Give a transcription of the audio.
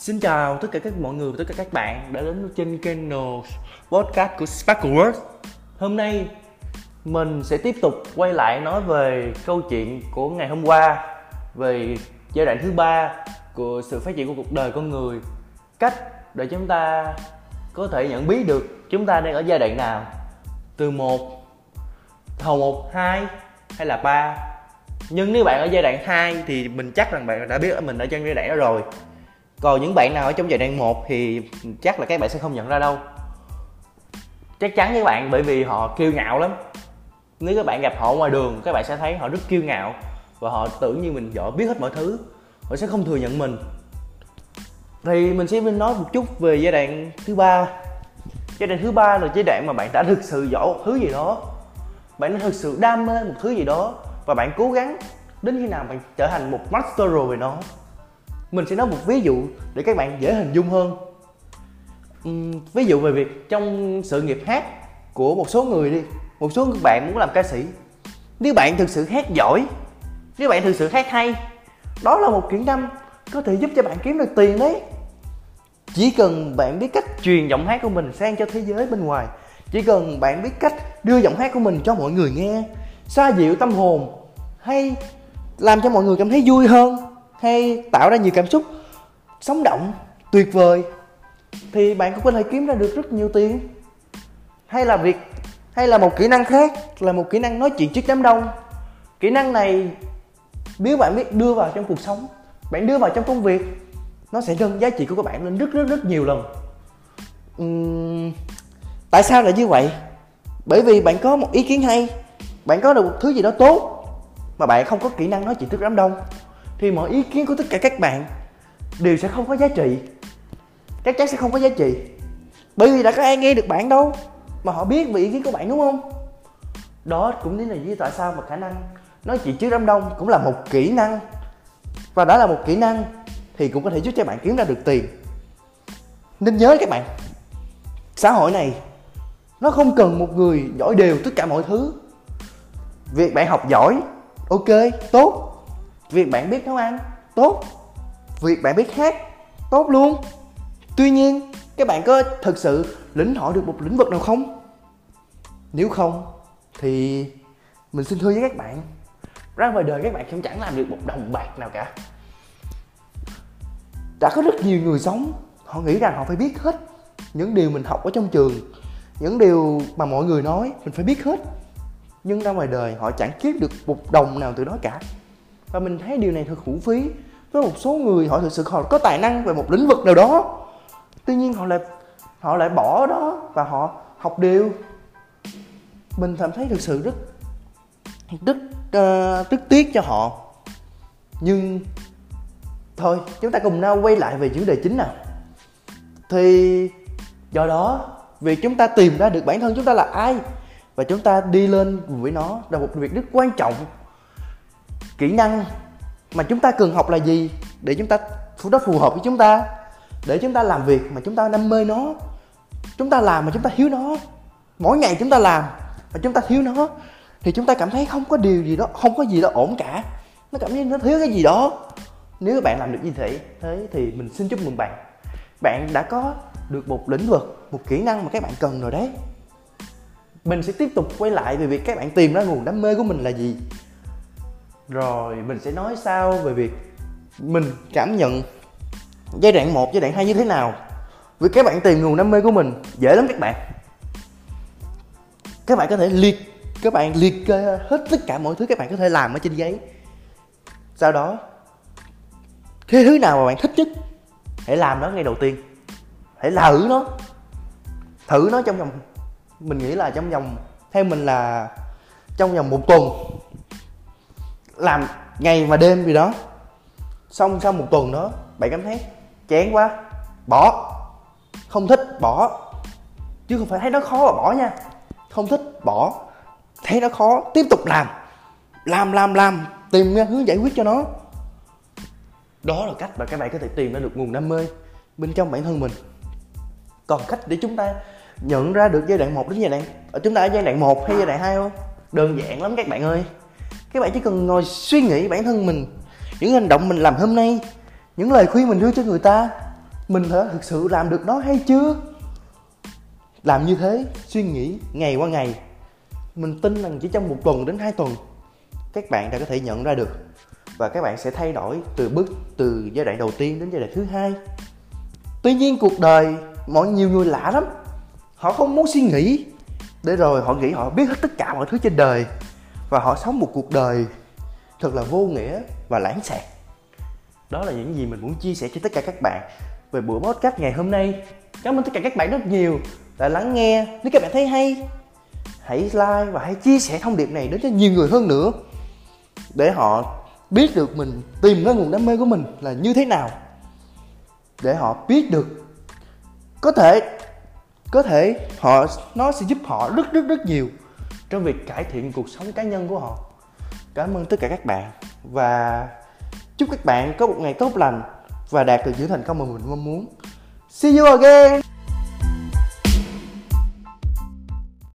Xin chào tất cả các mọi người và tất cả các bạn đã đến trên kênh podcast của Sparkle World. Hôm nay mình sẽ tiếp tục quay lại nói về câu chuyện của ngày hôm qua, về giai đoạn thứ ba của sự phát triển của cuộc đời con người. Cách để chúng ta có thể nhận biết được chúng ta đang ở giai đoạn nào, từ một, thầu một, hai hay là ba. Nhưng nếu bạn ở giai đoạn 2 thì mình chắc rằng bạn đã biết mình ở trong giai đoạn đó rồi còn những bạn nào ở trong giai đoạn 1 thì chắc là các bạn sẽ không nhận ra đâu. Chắc chắn với bạn, bởi vì họ kiêu ngạo lắm. Nếu các bạn gặp họ ngoài đường, các bạn sẽ thấy họ rất kiêu ngạo và họ tưởng như mình giỏi, biết hết mọi thứ. Họ sẽ không thừa nhận mình. Thì mình sẽ nói một chút về giai đoạn thứ ba. Giai đoạn thứ ba là giai đoạn mà bạn đã thực sự giỏi một thứ gì đó. Bạn đã thực sự đam mê một thứ gì đó và bạn cố gắng đến khi nào bạn trở thành một master rồi về nó mình sẽ nói một ví dụ để các bạn dễ hình dung hơn. Uhm, ví dụ về việc trong sự nghiệp hát của một số người đi một số bạn muốn làm ca sĩ nếu bạn thực sự hát giỏi nếu bạn thực sự hát hay đó là một kỹ năng có thể giúp cho bạn kiếm được tiền đấy. Chỉ cần bạn biết cách truyền giọng hát của mình sang cho thế giới bên ngoài chỉ cần bạn biết cách đưa giọng hát của mình cho mọi người nghe xoa dịu tâm hồn hay làm cho mọi người cảm thấy vui hơn hay tạo ra nhiều cảm xúc sống động tuyệt vời thì bạn cũng có thể kiếm ra được rất nhiều tiền. Hay là việc hay là một kỹ năng khác là một kỹ năng nói chuyện trước đám đông. Kỹ năng này nếu bạn biết đưa vào trong cuộc sống bạn đưa vào trong công việc nó sẽ nâng giá trị của các bạn lên rất rất rất nhiều lần. Uhm, tại sao lại như vậy? Bởi vì bạn có một ý kiến hay bạn có được một thứ gì đó tốt mà bạn không có kỹ năng nói chuyện trước đám đông thì mọi ý kiến của tất cả các bạn đều sẽ không có giá trị. Chắc chắn sẽ không có giá trị. Bởi vì đã có ai nghe được bạn đâu, mà họ biết về ý kiến của bạn, đúng không? Đó cũng chính là lý do tại sao mà khả năng nói chuyện trước đám đông cũng là một kỹ năng. Và đó là một kỹ năng thì cũng có thể giúp cho bạn kiếm ra được tiền. Nên nhớ các bạn, xã hội này, nó không cần một người giỏi đều tất cả mọi thứ. Việc bạn học giỏi, ok, tốt việc bạn biết nấu ăn, tốt. Việc bạn biết hát, tốt luôn. Tuy nhiên, các bạn có thực sự lĩnh hội được một lĩnh vực nào không? Nếu không, thì mình xin thưa với các bạn, ra ngoài đời các bạn không chẳng làm được một đồng bạc nào cả. Đã có rất nhiều người sống, họ nghĩ rằng họ phải biết hết những điều mình học ở trong trường, những điều mà mọi người nói mình phải biết hết. Nhưng ra ngoài đời họ chẳng kiếm được một đồng nào từ đó cả và mình thấy điều này thật hữu phí. Với một số người họ thực sự họ có tài năng về một lĩnh vực nào đó. Tuy nhiên họ lại họ lại bỏ đó và họ học điều mình cảm thấy thực sự rất rất uh, rất tiếc cho họ. Nhưng thôi chúng ta cùng nhau quay lại về chủ đề chính nào. Thì do đó việc chúng ta tìm ra được bản thân chúng ta là ai và chúng ta đi lên với nó là một việc rất quan trọng kỹ năng mà chúng ta cần học là gì để chúng ta nó phù hợp với chúng ta, để chúng ta làm việc mà chúng ta đam mê nó, chúng ta làm mà chúng ta thiếu nó, mỗi ngày chúng ta làm mà chúng ta thiếu nó, thì chúng ta cảm thấy không có điều gì đó, không có gì đó ổn cả. Nó cảm thấy nó thiếu cái gì đó. Nếu các bạn làm được như thế thế thì mình xin chúc mừng bạn. Bạn đã có được một lĩnh vực, một kỹ năng mà các bạn cần rồi đấy. Mình sẽ tiếp tục quay lại về việc các bạn tìm ra nguồn đam mê của mình là gì rồi mình sẽ nói sau về việc mình cảm nhận giai đoạn 1, giai đoạn 2 như thế nào. Vì các bạn tìm nguồn đam mê của mình dễ lắm các bạn. Các bạn có thể liệt các bạn liệt kê hết tất cả mọi thứ các bạn có thể làm ở trên giấy. Sau đó cái thứ nào mà bạn thích nhất hãy làm nó ngay đầu tiên. Hãy thử nó thử nó trong vòng mình nghĩ là trong vòng theo mình là trong vòng một tuần làm ngày và đêm gì đó. Xong sau một tuần đó, bạn cảm thấy chán quá, bỏ. Không thích, bỏ. Chứ không phải thấy nó khó mà bỏ nha. Không thích, bỏ. Thấy nó khó, tiếp tục làm. Làm làm làm, tìm ra hướng giải quyết cho nó. Đó là cách mà các bạn có thể tìm ra được nguồn đam mê bên trong bản thân mình. Còn cách để chúng ta nhận ra được giai đoạn 1 đến giai đoạn, ở chúng ta ở giai đoạn 1 hay giai đoạn 2 không? Đơn giản lắm các bạn ơi các bạn chỉ cần ngồi suy nghĩ bản thân mình, những hành động mình làm hôm nay, những lời khuyên mình đưa cho người ta, mình đã thực sự làm được nó hay chưa? Làm như thế, suy nghĩ ngày qua ngày. Mình tin rằng chỉ trong một tuần đến hai tuần, các bạn đã có thể nhận ra được. Và các bạn sẽ thay đổi từ bước, từ giai đoạn đầu tiên đến giai đoạn thứ hai. Tuy nhiên cuộc đời, mọi nhiều người lạ lắm. Họ không muốn suy nghĩ. Để rồi họ nghĩ họ biết hết tất cả mọi thứ trên đời và họ sống một cuộc đời thật là vô nghĩa và lãng xẹt. Đó là những gì mình muốn chia sẻ cho tất cả các bạn về buổi podcast ngày hôm nay. Cảm ơn tất cả các bạn rất nhiều đã lắng nghe. Nếu các bạn thấy hay, hãy like và hãy chia sẻ thông điệp này đến cho nhiều người hơn nữa để họ biết được mình, tìm ra nguồn đam mê của mình là như thế nào. Để họ biết được. Có thể có thể họ, nó sẽ giúp họ rất rất rất nhiều trong việc cải thiện cuộc sống cá nhân của họ. Cảm ơn tất cả các bạn và chúc các bạn có một ngày tốt lành và đạt được những thành công mà mình mong muốn. See you again!